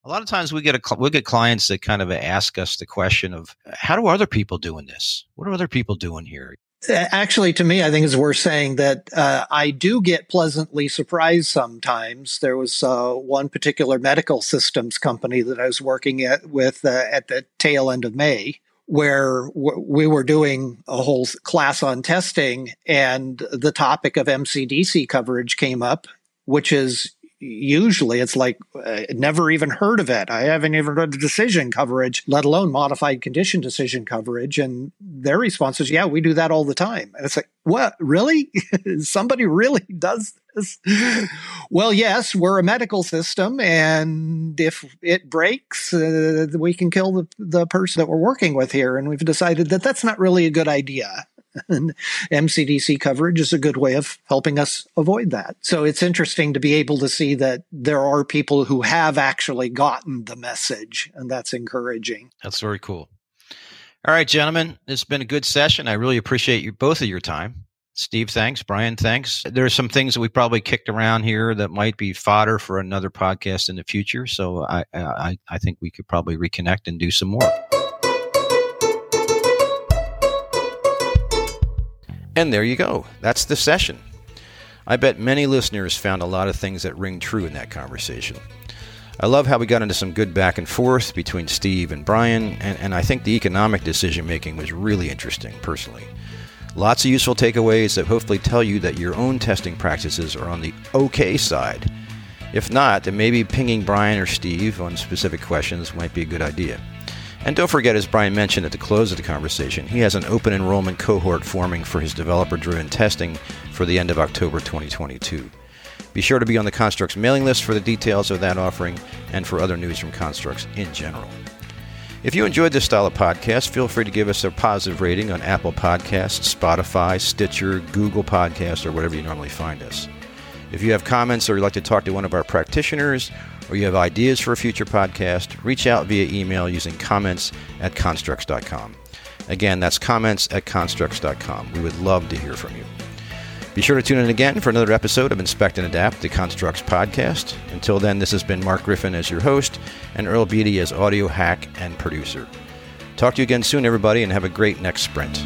A lot of times we get a we get clients that kind of ask us the question of how do other people doing this? What are other people doing here? Actually, to me, I think it's worth saying that uh, I do get pleasantly surprised sometimes. There was uh, one particular medical systems company that I was working at with uh, at the tail end of May, where w- we were doing a whole class on testing, and the topic of MCDC coverage came up, which is usually it's like uh, never even heard of it. I haven't even read the decision coverage, let alone modified condition decision coverage. And their response is, yeah, we do that all the time. And it's like, what? Really? Somebody really does this? well, yes, we're a medical system. And if it breaks, uh, we can kill the, the person that we're working with here. And we've decided that that's not really a good idea. And MCDC coverage is a good way of helping us avoid that. So it's interesting to be able to see that there are people who have actually gotten the message, and that's encouraging. That's very cool. All right, gentlemen, it's been a good session. I really appreciate you both of your time. Steve, thanks. Brian, thanks. There are some things that we probably kicked around here that might be fodder for another podcast in the future. So I, I, I think we could probably reconnect and do some more. And there you go. That's the session. I bet many listeners found a lot of things that ring true in that conversation. I love how we got into some good back and forth between Steve and Brian, and, and I think the economic decision making was really interesting, personally. Lots of useful takeaways that hopefully tell you that your own testing practices are on the okay side. If not, then maybe pinging Brian or Steve on specific questions might be a good idea. And don't forget, as Brian mentioned at the close of the conversation, he has an open enrollment cohort forming for his developer driven testing for the end of October 2022. Be sure to be on the Construx mailing list for the details of that offering and for other news from Construx in general. If you enjoyed this style of podcast, feel free to give us a positive rating on Apple Podcasts, Spotify, Stitcher, Google Podcasts, or whatever you normally find us. If you have comments or you'd like to talk to one of our practitioners or you have ideas for a future podcast, reach out via email using comments at construx.com. Again, that's comments at construx.com. We would love to hear from you. Be sure to tune in again for another episode of Inspect and Adapt, the Construx podcast. Until then, this has been Mark Griffin as your host and Earl Beede as audio hack and producer. Talk to you again soon, everybody, and have a great next sprint.